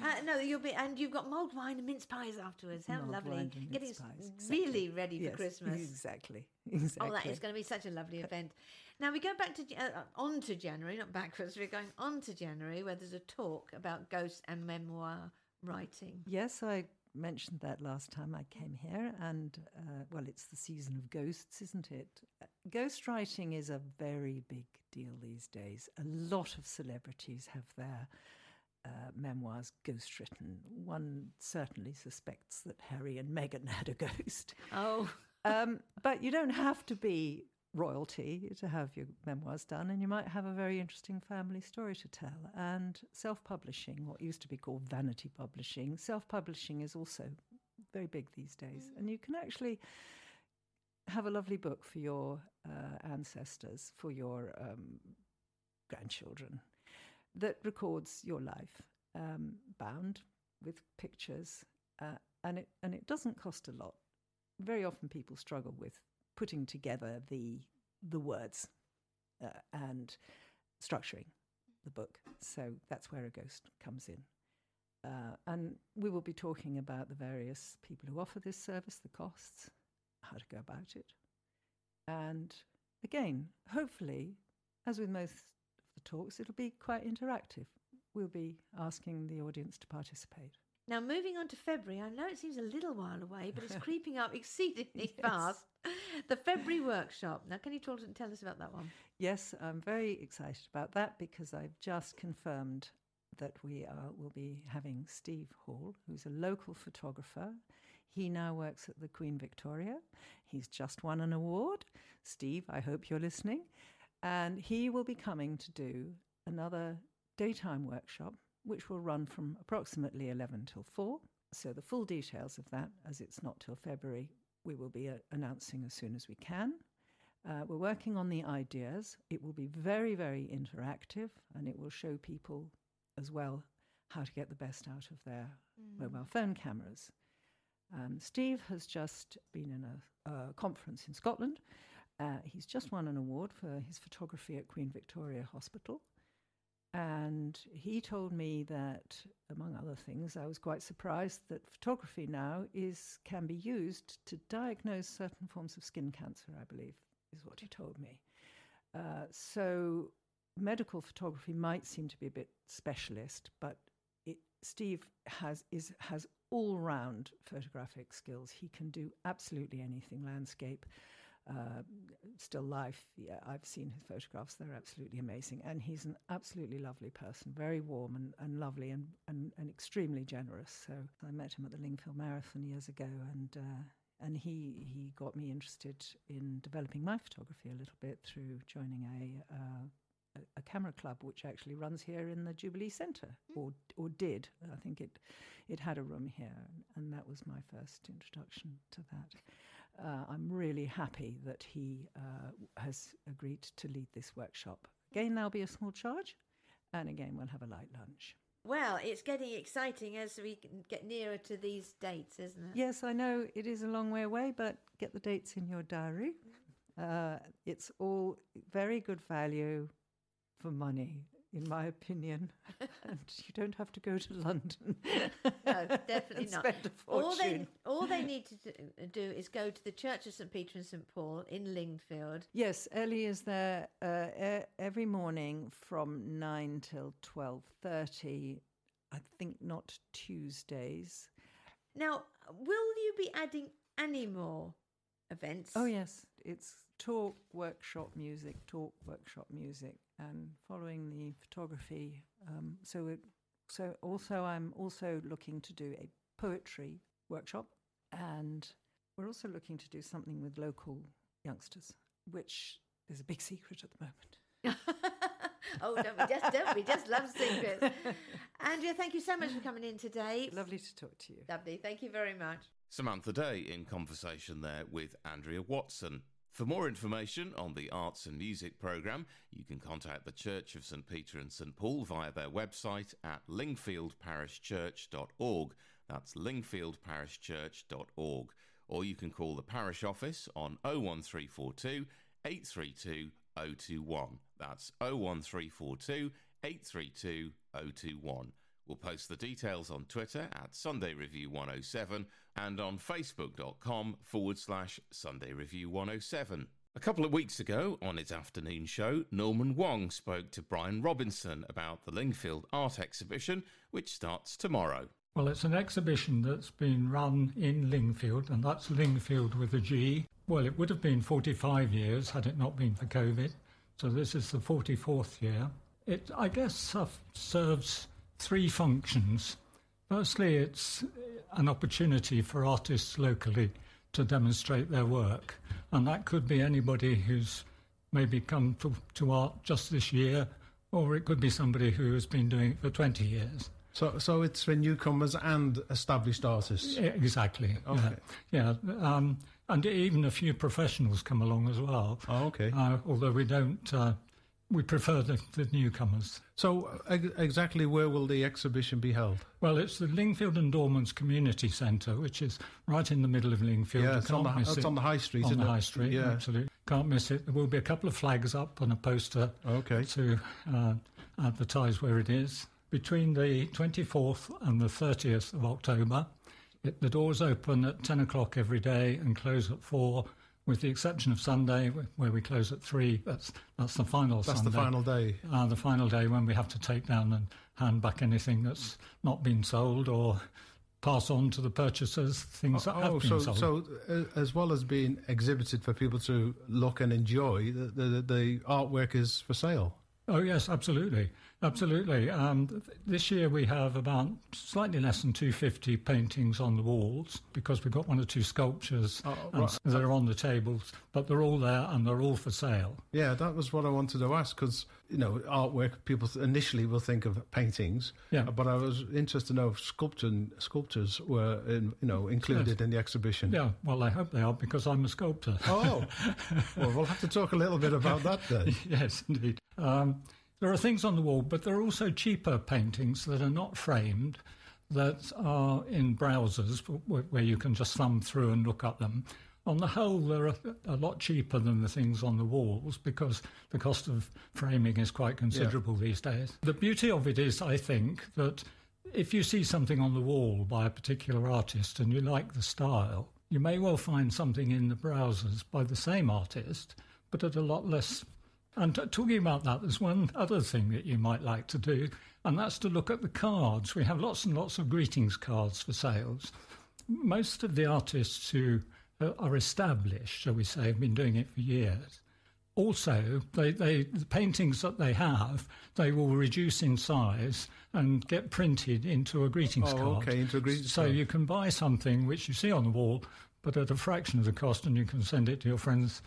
Uh, no, you'll be, and you've got mulled wine and mince pies afterwards. How lovely! Getting pies, exactly. really ready for yes, [LAUGHS] Christmas. Exactly. Exactly. Oh, that is going to be such a lovely [LAUGHS] event. Now we go back to uh, on to January, not backwards. We're going on to January, where there's a talk about ghosts and memoir writing. Yes, I mentioned that last time I came here, and uh, well, it's the season of ghosts, isn't it? Ghost writing is a very big deal these days. A lot of celebrities have their uh, memoirs ghost written. One certainly suspects that Harry and Meghan [LAUGHS] had a ghost. Oh. [LAUGHS] um, but you don't have to be royalty to have your memoirs done, and you might have a very interesting family story to tell. And self publishing, what used to be called vanity publishing, self publishing is also very big these days. And you can actually have a lovely book for your uh, ancestors, for your um, grandchildren, that records your life, um, bound with pictures, uh, and it and it doesn't cost a lot. Very often, people struggle with putting together the the words uh, and structuring the book. So that's where a ghost comes in. Uh, and we will be talking about the various people who offer this service, the costs, how to go about it. And again, hopefully, as with most talks, it'll be quite interactive. We'll be asking the audience to participate. Now, moving on to February, I know it seems a little while away, but it's [LAUGHS] creeping up exceedingly yes. fast. The February workshop. Now, can you talk, tell us about that one? Yes, I'm very excited about that because I've just confirmed that we are, will be having Steve Hall, who's a local photographer. He now works at the Queen Victoria. He's just won an award. Steve, I hope you're listening. And he will be coming to do another daytime workshop which will run from approximately 11 till 4. So, the full details of that, as it's not till February, we will be uh, announcing as soon as we can. Uh, we're working on the ideas. It will be very, very interactive and it will show people as well how to get the best out of their mm. mobile phone cameras. Um, Steve has just been in a, a conference in Scotland. Uh, he's just won an award for his photography at Queen Victoria Hospital. And he told me that, among other things, I was quite surprised that photography now is can be used to diagnose certain forms of skin cancer. I believe is what he told me. Uh, so medical photography might seem to be a bit specialist, but it, Steve has is has all round photographic skills. He can do absolutely anything landscape, uh, still life. Yeah, I've seen his photographs. They're absolutely amazing. And he's an absolutely lovely person, very warm and, and lovely and, and, and extremely generous. So I met him at the Lingfield Marathon years ago and uh, and he he got me interested in developing my photography a little bit through joining a uh, a, camera club which actually runs here in the Jubilee Centre, mm. or or did. I think it it had a room here, and that was my first introduction to that uh, I'm really happy that he uh, has agreed to lead this workshop. Again, there'll be a small charge, and again, we'll have a light lunch. Well, it's getting exciting as we get nearer to these dates, isn't it? Yes, I know it is a long way away, but get the dates in your diary. Uh, it's all very good value for money in my opinion. [LAUGHS] and you don't have to go to London. [LAUGHS] no, definitely not. Spend a fortune. All they, all they need to do is go to the Church of St Peter and St Paul in Lingfield. Yes, Ellie is there uh, every morning from nine till twelve thirty. I think not Tuesdays. Now, will you be adding any more events? Oh yes, it's talk, workshop, music, talk, workshop, music and following the photography. Um, so, it, so also I'm also looking to do a poetry workshop, and we're also looking to do something with local youngsters, which is a big secret at the moment. [LAUGHS] oh, don't we just don't we just love secrets? [LAUGHS] Andrea, thank you so much for coming in today. Lovely to talk to you. Lovely, thank you very much. Samantha Day in conversation there with Andrea Watson. For more information on the Arts and Music programme, you can contact the Church of St Peter and St Paul via their website at lingfieldparishchurch.org. That's lingfieldparishchurch.org. Or you can call the parish office on 01342 832 021. That's 01342 832 021. We'll post the details on Twitter at Sunday Review 107 and on facebook.com forward slash Sunday Review 107. A couple of weeks ago, on its afternoon show, Norman Wong spoke to Brian Robinson about the Lingfield Art Exhibition, which starts tomorrow. Well, it's an exhibition that's been run in Lingfield, and that's Lingfield with a G. Well, it would have been 45 years had it not been for COVID. So this is the 44th year. It, I guess, serves three functions. Firstly, it's an opportunity for artists locally to demonstrate their work, and that could be anybody who's maybe come to, to art just this year, or it could be somebody who has been doing it for 20 years. So, so it's for newcomers and established artists. Yeah, exactly. Okay. Yeah, yeah. Um, and even a few professionals come along as well. Oh, okay. Uh, although we don't, uh, we prefer the, the newcomers. So, ex- exactly where will the exhibition be held? Well, it's the Lingfield and Dormans Community Centre, which is right in the middle of Lingfield. Yeah, it's on the- it's it. on the high street, On the it? high street, Yeah. absolutely. Can't miss it. There will be a couple of flags up and a poster Okay. to uh, advertise where it is. Between the 24th and the 30th of October, it, the doors open at 10 o'clock every day and close at 4, with the exception of Sunday, where we close at 3. That's, that's the final That's Sunday. the final day. Uh, the final day when we have to take down and hand back anything that's not been sold or pass on to the purchasers things that have Oh, been so sold. so uh, as well as being exhibited for people to look and enjoy, the the, the artwork is for sale. Oh yes, absolutely, absolutely. Um, th- this year we have about slightly less than 250 paintings on the walls because we've got one or two sculptures Oh, right. that are on the tables, but they're all there and they're all for sale. Yeah, that was what I wanted to ask because you know artwork people initially will think of paintings. Yeah. but I was interested to know if sculpture sculptures were in, you know included in the exhibition. Yeah, well, I hope they are because I'm a sculptor. Oh, [LAUGHS] well, we'll have to talk a little bit about that then. [LAUGHS] yes, indeed. Um, there are things on the wall, but there are also cheaper paintings that are not framed, that are in browsers where you can just thumb through and look at them. On the whole, they're a, a lot cheaper than the things on the walls because the cost of framing is quite considerable these days. The beauty of it is, I think, that if you see something on the wall by a particular artist and you like the style, you may well find something in the browsers by the same artist, but at a lot less. And t- talking about that, there's one other thing that you might like to do, and that's to look at the cards. We have lots and lots of greetings cards for sales. Most of the artists who uh, are established, shall we say, have been doing it for years. Also, they, they, the paintings that they have, they will reduce in size and get printed into a greetings Oh, card. okay, into a greetings so card. you can buy something which you see on the wall, but at a fraction of the cost, and you can send it to your friends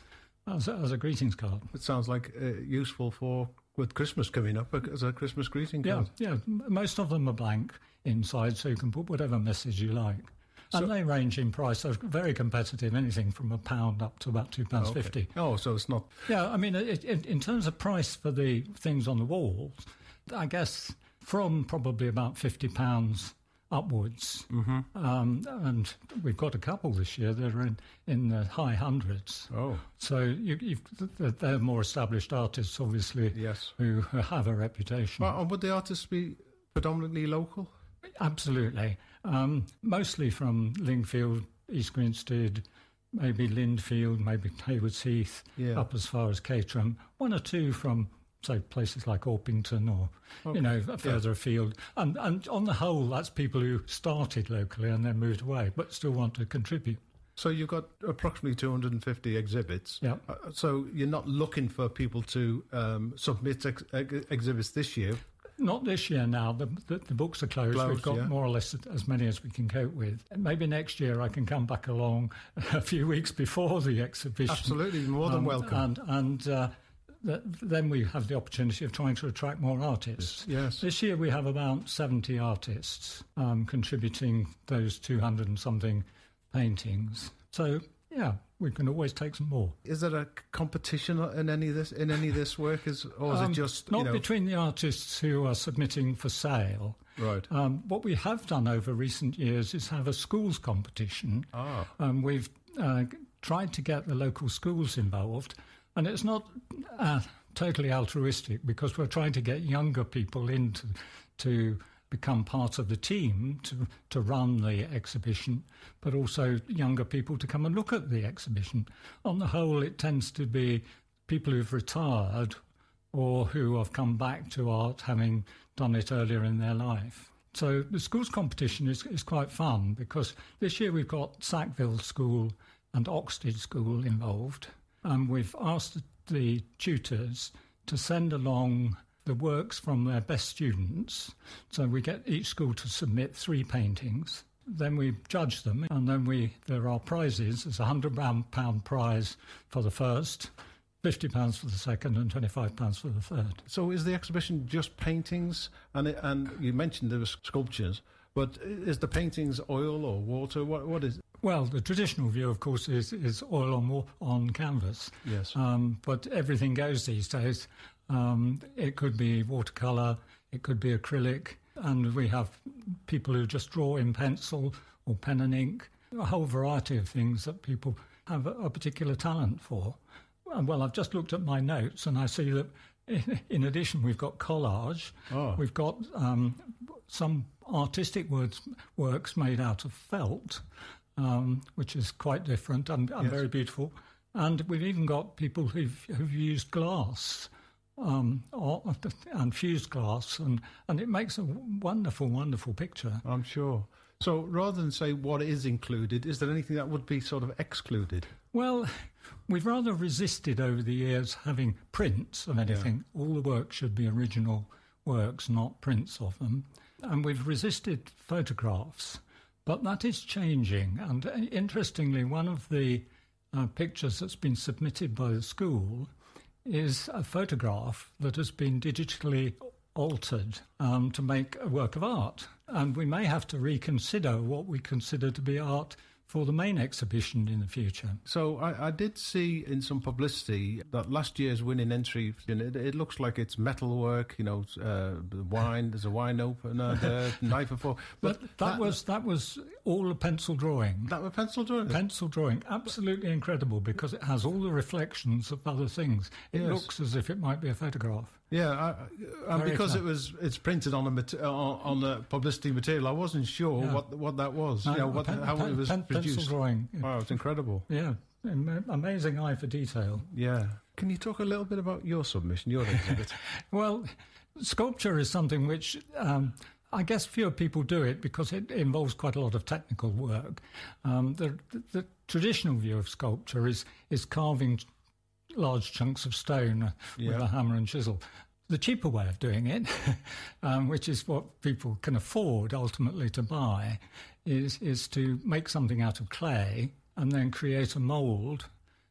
as a, as a greetings card. It sounds like uh, useful for with Christmas coming up as a Christmas greeting card. yeah. m- Most of them are blank inside, so you can put whatever message you like. And they range in price. They're very competitive, anything from a pound up to about two pounds Okay. fifty. Oh, so it's not. Yeah, I mean, it, it, in terms of price for the things on the walls, I guess from probably about fifty pounds upwards. Mm-hmm. Um, and we've got a couple this year that are in, in the high hundreds. Oh, So you, you've, they're more established artists, obviously, yes. who [LAUGHS] have a reputation. Well, and would the artists be predominantly local? Absolutely. Um, mostly from Lingfield, East Grinstead, maybe Lindfield, maybe Haywards Heath, Yeah. up as far as Caterham. One or two from, say, places like Orpington or, you know, further afield. And, and on the whole, that's people who started locally and then moved away, but still want to contribute. So you've got approximately 250 exhibits. Yeah. Uh, so you're not looking for people to um, submit ex- ex- exhibits this year. Not this year now. The, the, the books are closed. Closed, We've got yeah. more or less as many as we can cope with. Maybe next year I can come back along [LAUGHS] a few weeks before the exhibition. Absolutely, more than Um, welcome. And, and uh, th- then we have the opportunity of trying to attract more artists. Yes. This year we have about 70 artists um, contributing those 200 and something paintings. So yeah, we can always take some more. Is there a competition in any of this in any of this work, is, or is Um, it just not you know, between the artists who are submitting for sale? right? Um, what we have done over recent years is have a schools competition. Ah. Um, we've uh, tried to get the local schools involved, and it's not uh, totally altruistic because we're trying to get younger people into to become part of the team to to run the exhibition, but also younger people to come and look at the exhibition. On the whole, it tends to be people who've retired or who have come back to art having done it earlier in their life. So the schools competition is, is quite fun because this year we've got Sackville School and Oxted School involved. And we've asked the tutors to send along the works from their best students. So we get each school to submit three paintings. Then we judge them, and then we there are prizes. There's a hundred pound prize for the first, fifty pounds for the second, and twenty five pounds for the third. So is the exhibition just paintings? And it, and you mentioned there were sculptures, but is the paintings oil or water? What what is? It? Well, the traditional view, of course, is, is oil on on canvas. Yes. Um, but everything goes these days. Um, it could be watercolour, it could be acrylic, and we have people who just draw in pencil or pen and ink. A whole variety of things that people have a, a particular talent for. Well, I've just looked at my notes and I see that in, [LAUGHS] in addition, we've got collage, Oh. we've got um, some artistic words, works made out of felt, um, which is quite different and, and Yes. very beautiful. And we've even got people who've, who've used glass um, or, and fused glass, and, and it makes a wonderful, wonderful picture. I'm sure. So rather than say what is included, is there anything that would be sort of excluded? Well, we've rather resisted over the years having prints of anything. All the work should be original works, not prints of them. And we've resisted photographs, but that is changing. And uh, interestingly, one of the uh, pictures that's been submitted by the school is a photograph that has been digitally altered um, to make a work of art. And we may have to reconsider what we consider to be art for the main exhibition in the future. So I, I did see in some publicity that last year's winning entry, it, it looks like it's metalwork, you know, uh, wine, there's a wine opener, there, [LAUGHS] knife and fork. But that, was that was all a pencil drawing. That was pencil drawing? Pencil drawing, absolutely incredible because it has all the reflections of other things. It Yes. looks as if it might be a photograph. Yeah, I, and Very because clever. it was it's printed on a mat- on, on the publicity material, I wasn't sure Yeah. what what that was. No, know, what, pen- how pen- it was pen- pencil produced. drawing. Wow, it's incredible. Yeah, amazing eye for detail. Yeah. Can you talk a little bit about your submission, your exhibit? [LAUGHS] Well, sculpture is something which um, I guess fewer people do it because it involves quite a lot of technical work. Um, the, the, the traditional view of sculpture is is carving large chunks of stone with a hammer and chisel. The cheaper way of doing it, [LAUGHS] um, which is what people can afford ultimately to buy, is is to make something out of clay and then create a mould,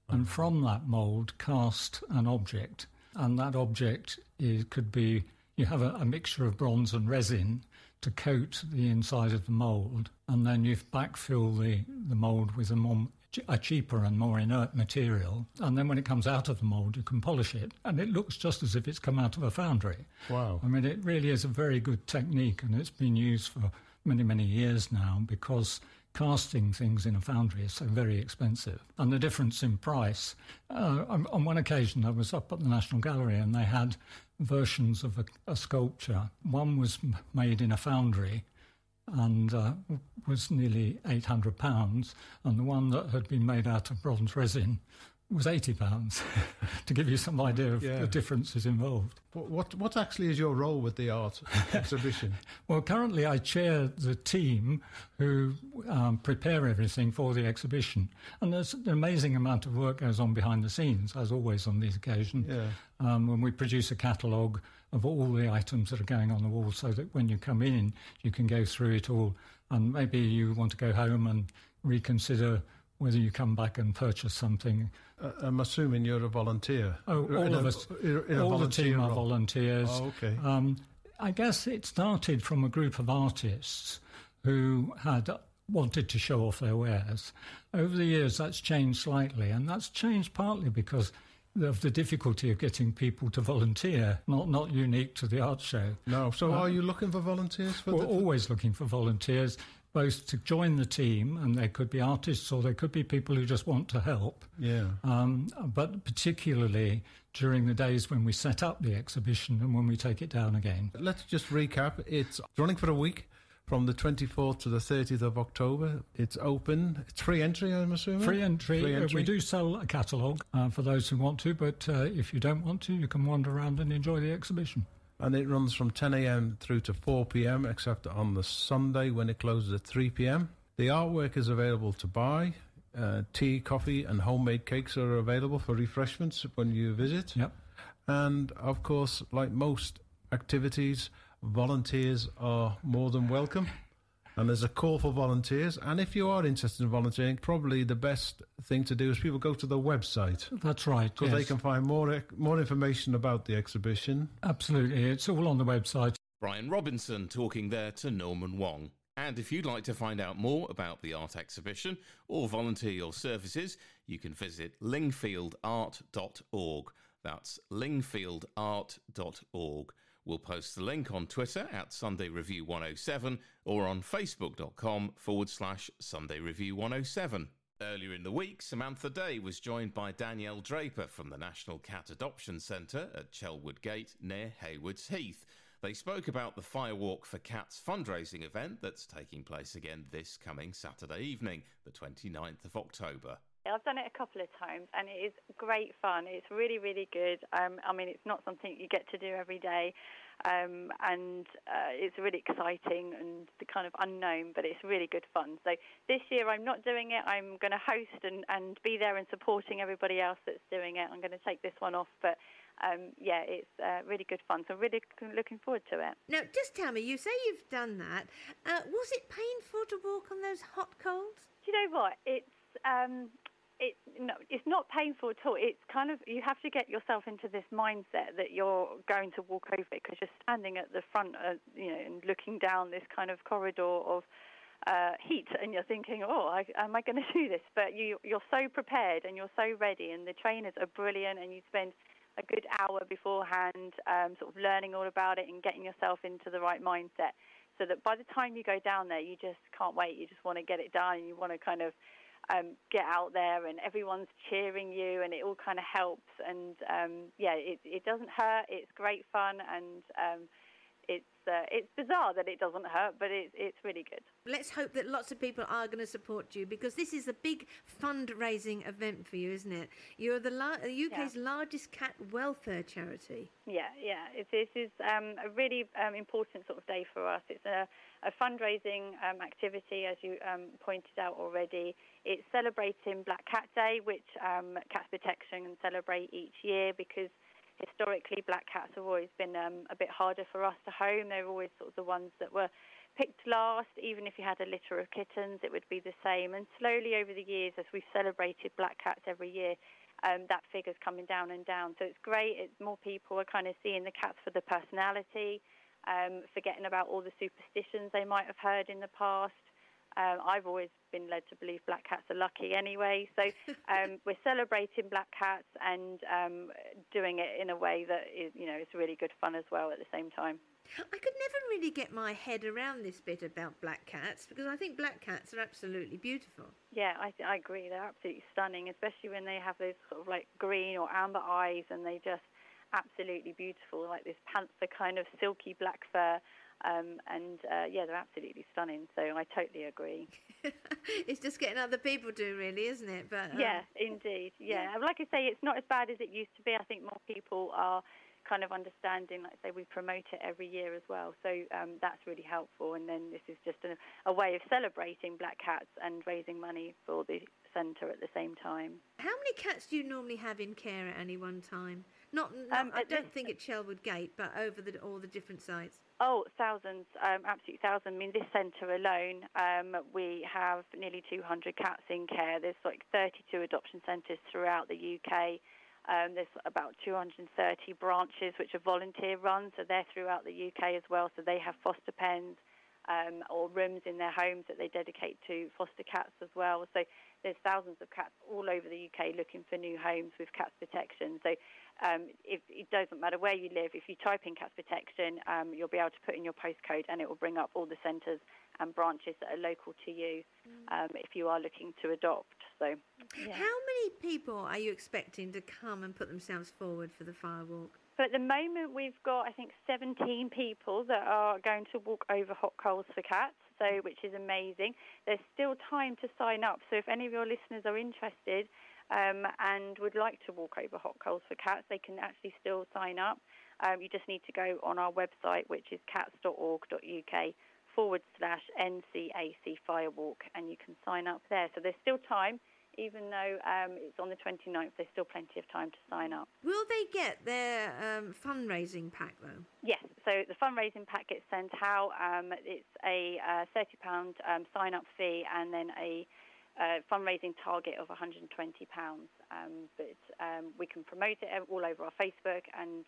and from that mould cast an object, and that object is, could be you have a, a mixture of bronze and resin to coat the inside of the mould, and then you backfill the, the mould with a more a cheaper and more inert material, and then when it comes out of the mould, you can polish it, and it looks just as if it's come out of a foundry. Wow. I mean, it really is a very good technique, and it's been used for many, many years now because casting things in a foundry is so very expensive. And the difference in price. Uh, on, on one occasion, I was up at the National Gallery and they had versions of a, a sculpture. One was made in a foundry and uh, was nearly £800, and the one that had been made out of bronze resin was £80, [LAUGHS] to give you some idea of Yeah. the differences involved. what, what what actually is your role with the art exhibition? [LAUGHS] Well, currently I chair the team who um, prepare everything for the exhibition, and there's an amazing amount of work goes on behind the scenes, as always on these occasions. Yeah. Um, when we produce a catalogue of all the items that are going on the wall, so that when you come in, you can go through it all, and maybe you want to go home and reconsider whether you come back and purchase something. Uh, I'm assuming you're a volunteer. Oh, In all a- of us, in a all the team are volunteers. Oh, okay. Um, I guess it started from a group of artists who had wanted to show off their wares. Over the years, that's changed slightly, and that's changed partly because of the difficulty of getting people to volunteer, not not unique to the art show. No. So, are you looking for volunteers for We're the? always looking for volunteers, both to join the team, and they could be artists or they could be people who just want to help. Yeah. Um, but particularly during the days when we set up the exhibition and when we take it down again. Let's just recap. It's running for a week from the 24th to the 30th of October. It's open. It's free entry, I'm assuming? Free entry. Free Uh, entry. we do sell a catalogue uh, for those who want to, but uh, if you don't want to, you can wander around and enjoy the exhibition. And it runs from 10 a.m. through to 4 p.m., except on the Sunday when it closes at 3 p.m. The artwork is available to buy. Uh, tea, coffee, and homemade cakes are available for refreshments when you visit. Yep. And of course, like most activities, volunteers are more than welcome. And there's a call for volunteers. And if you are interested in volunteering, probably the best thing to do is people go to the website That's right. because they can find more more information about the exhibition. Absolutely. It's all on the website. Brian Robinson talking there to Norman Wong. And if you'd like to find out more about the art exhibition or volunteer your services, you can visit lingfieldart.org. That's lingfieldart.org. We'll post the link on Twitter at Sunday Review 107 or on facebook.com forward slash Sunday Review 107. Earlier in the week, Samantha Day was joined by Danielle Draper from the National Cat Adoption Centre at Chelwood Gate near Haywards Heath. They spoke about the Firewalk for Cats fundraising event that's taking place again this coming Saturday evening, the 29th of October. I've done it a couple of times and it is great fun. It's really, really good. Um, I mean, it's not something you get to do every day. Um, and uh, it's really exciting and the kind of unknown, but it's really good fun. So this year I'm not doing it. I'm going to host and, and be there and supporting everybody else that's doing it. I'm going to take this one off, but um, yeah, it's uh, really good fun. So really looking forward to it. Now, just tell me, you say you've done that. Uh, was it painful to walk on those hot coals? Do you know what? It's um, it's no, it's not painful at all. It's kind of you have to get yourself into this mindset that you're going to walk over it because you're standing at the front, of, you know, and looking down this kind of corridor of uh, heat, and you're thinking, "Oh, I, am I going [LAUGHS] to do this?" But you you're so prepared and you're so ready, and the trainers are brilliant, and you spend a good hour beforehand, um, sort of learning all about it and getting yourself into the right mindset, so that by the time you go down there, you just can't wait. You just want to get it done, and you want to kind of um, get out there and everyone's cheering you and it all kind of helps and um, yeah it, it doesn't hurt it's great fun and um, it's uh, it's bizarre that it doesn't hurt but it's it's really good Let's hope that lots of people are going to support you because this is a big fundraising event for you, isn't it? You're the, la- the UK's largest cat welfare charity. Yeah, yeah. It, this is um, a really um, important sort of day for us. It's a, a fundraising um, activity, as you um, pointed out already. It's celebrating Black Cat Day, which um, Cats Protection celebrate each year because historically black cats have always been um, a bit harder for us to home. They're always sort of the ones that were picked last. Even if you had a litter of kittens, it would be the same. And slowly over the years, as we've celebrated black cats every year, um, that figure's coming down and down. So it's great. It's more people are kind of seeing the cats for the personality, um, forgetting about all the superstitions they might have heard in the past. Um, I've always been led to believe black cats are lucky anyway. So [LAUGHS] um, we're celebrating black cats and um, doing it in a way that is, you know, is really good fun as well at the same time. I could never really get my head around this bit about black cats because I think black cats are absolutely beautiful. Yeah, I, th- I agree. They're absolutely stunning, especially when they have those sort of like green or amber eyes and they just absolutely beautiful, like this panther kind of silky black fur. Um, and uh, yeah, they're absolutely stunning. So I totally agree. [LAUGHS] it's just getting other people to, really, isn't it? But um, Yeah, indeed. Yeah. And Like I say, it's not as bad as it used to be. I think more people are kind of understanding. Like I say, we promote it every year as well. So um, that's really helpful. And then this is just a, a way of celebrating black cats and raising money for the centre at the same time. How many cats do you normally have in care at any one time? Not, not Um, I don't think at Chelwood Gate, but over the, all the different sites. Oh, thousands, um, absolutely thousands. I mean, this centre alone, um, we have nearly 200 cats in care. There's like 32 adoption centres throughout the UK. Um, there's about 230 branches which are volunteer run, so they're throughout the UK as well. So they have foster pens. um, or rooms in their homes that they dedicate to foster cats as well. So there's thousands of cats all over the UK looking for new homes with cats protection. So um, if, it doesn't matter where you live, if you type in cats protection, um, you'll be able to put in your postcode and it will bring up all the centres and branches that are local to you um, if you are looking to adopt. So, yeah. How many people are you expecting to come and put themselves forward for the firewalk? So at the moment, we've got I think 17 people that are going to walk over hot coals for cats. So which is amazing. There's still time to sign up. So if any of your listeners are interested um, and would like to walk over hot coals for cats, they can actually still sign up. Um, you just need to go on our website, which is cats.org.uk forward slash NCAC Firewalk, and you can sign up there. So there's still time even though um, it's on the 29th, there's still plenty of time to sign up. Will they get their um, fundraising pack though? Yes, so the fundraising pack gets sent out. Um, it's a uh, £30 um, sign up fee and then a uh, fundraising target of £120. Um, but um, we can promote it all over our Facebook and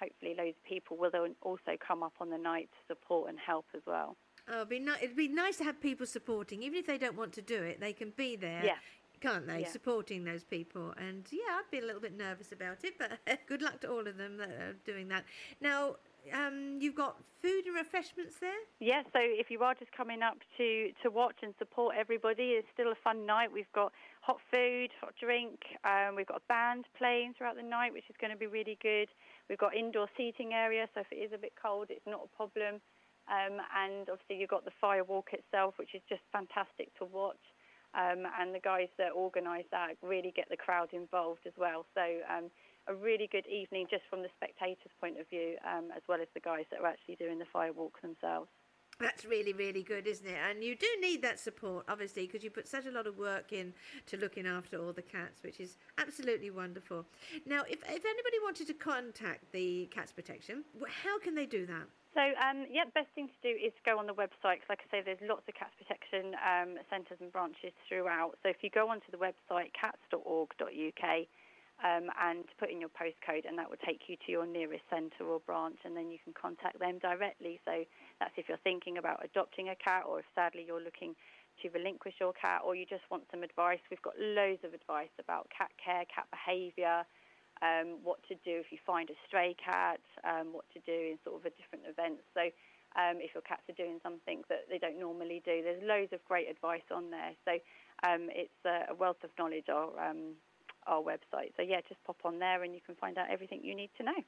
hopefully loads of people will also come up on the night to support and help as well. Oh, it'd, be ni- it'd be nice to have people supporting, even if they don't want to do it. They can be there. Yeah can't they? Yeah. Supporting those people. And yeah, I'd be a little bit nervous about it, but [LAUGHS] good luck to all of them that are doing that. Now, um, you've got food and refreshments there? Yeah, so if you are just coming up to, to watch and support everybody, it's still a fun night. We've got hot food, hot drink, um, we've got a band playing throughout the night, which is going to be really good. We've got indoor seating area, so if it is a bit cold, it's not a problem. Um, and obviously, you've got the fire walk itself, which is just fantastic to watch. Um, and the guys that organise that really get the crowd involved as well. So um, a really good evening just from the spectators' point of view, um, as well as the guys that are actually doing the firewalk themselves. That's really, really good, isn't it? And you do need that support, obviously, because you put such a lot of work in to looking after all the cats, which is absolutely wonderful. Now, if, if anybody wanted to contact the Cats Protection, how can they do that? So, um, yeah, best thing to do is go on the website. Cause like I say, there's lots of cats protection um, centres and branches throughout. So if you go onto the website cats.org.uk um, and put in your postcode, and that will take you to your nearest centre or branch, and then you can contact them directly. So that's if you're thinking about adopting a cat, or if sadly you're looking to relinquish your cat, or you just want some advice. We've got loads of advice about cat care, cat behaviour um, what to do if you find a stray cat, um, what to do in sort of a different events. So um, if your cats are doing something that they don't normally do, there's loads of great advice on there. So um, it's a wealth of knowledge. Our um, our website. So yeah, just pop on there and you can find out everything you need to know.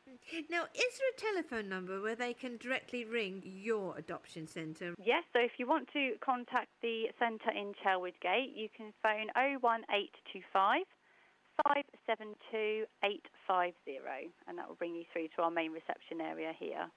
Now, is there a telephone number where they can directly ring your adoption centre? Yes, so if you want to contact the centre in Chelwood Gate, you can phone 01825 572 850, and that will bring you through to our main reception area here.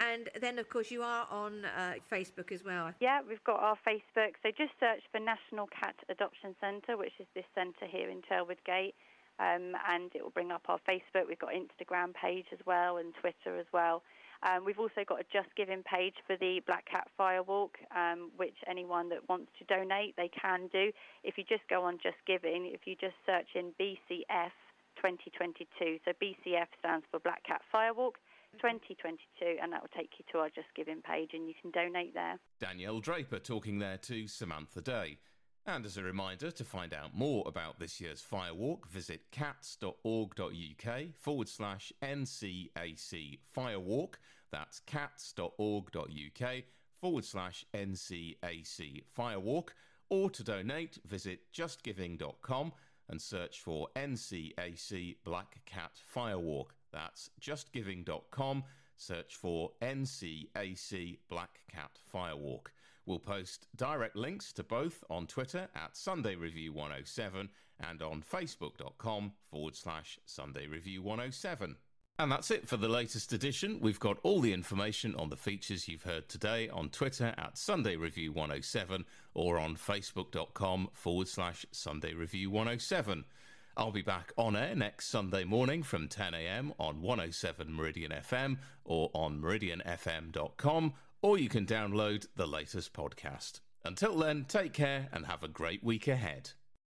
And then, of course, you are on uh, Facebook as well. Yeah, we've got our Facebook. So just search for National Cat Adoption Centre, which is this centre here in Chelwood Gate, um, and it will bring up our Facebook. We've got Instagram page as well and Twitter as well. Um, we've also got a Just Giving page for the Black Cat Firewalk, um, which anyone that wants to donate, they can do. If you just go on Just Giving, if you just search in BCF 2022, so BCF stands for Black Cat Firewalk. 2022, and that will take you to our Just Giving page, and you can donate there. Danielle Draper talking there to Samantha Day. And as a reminder, to find out more about this year's Firewalk, visit cats.org.uk forward slash NCAC Firewalk. That's cats.org.uk forward slash NCAC Firewalk. Or to donate, visit justgiving.com and search for NCAC Black Cat Firewalk. That's justgiving.com. Search for NCAC Black Cat Firewalk. We'll post direct links to both on Twitter at Sunday Review 107 and on facebook.com forward slash Sunday Review 107. And that's it for the latest edition. We've got all the information on the features you've heard today on Twitter at Sunday Review 107 or on facebook.com forward slash Sunday Review 107. I'll be back on air next Sunday morning from 10am on 107 Meridian FM or on meridianfm.com or you can download the latest podcast. Until then, take care and have a great week ahead.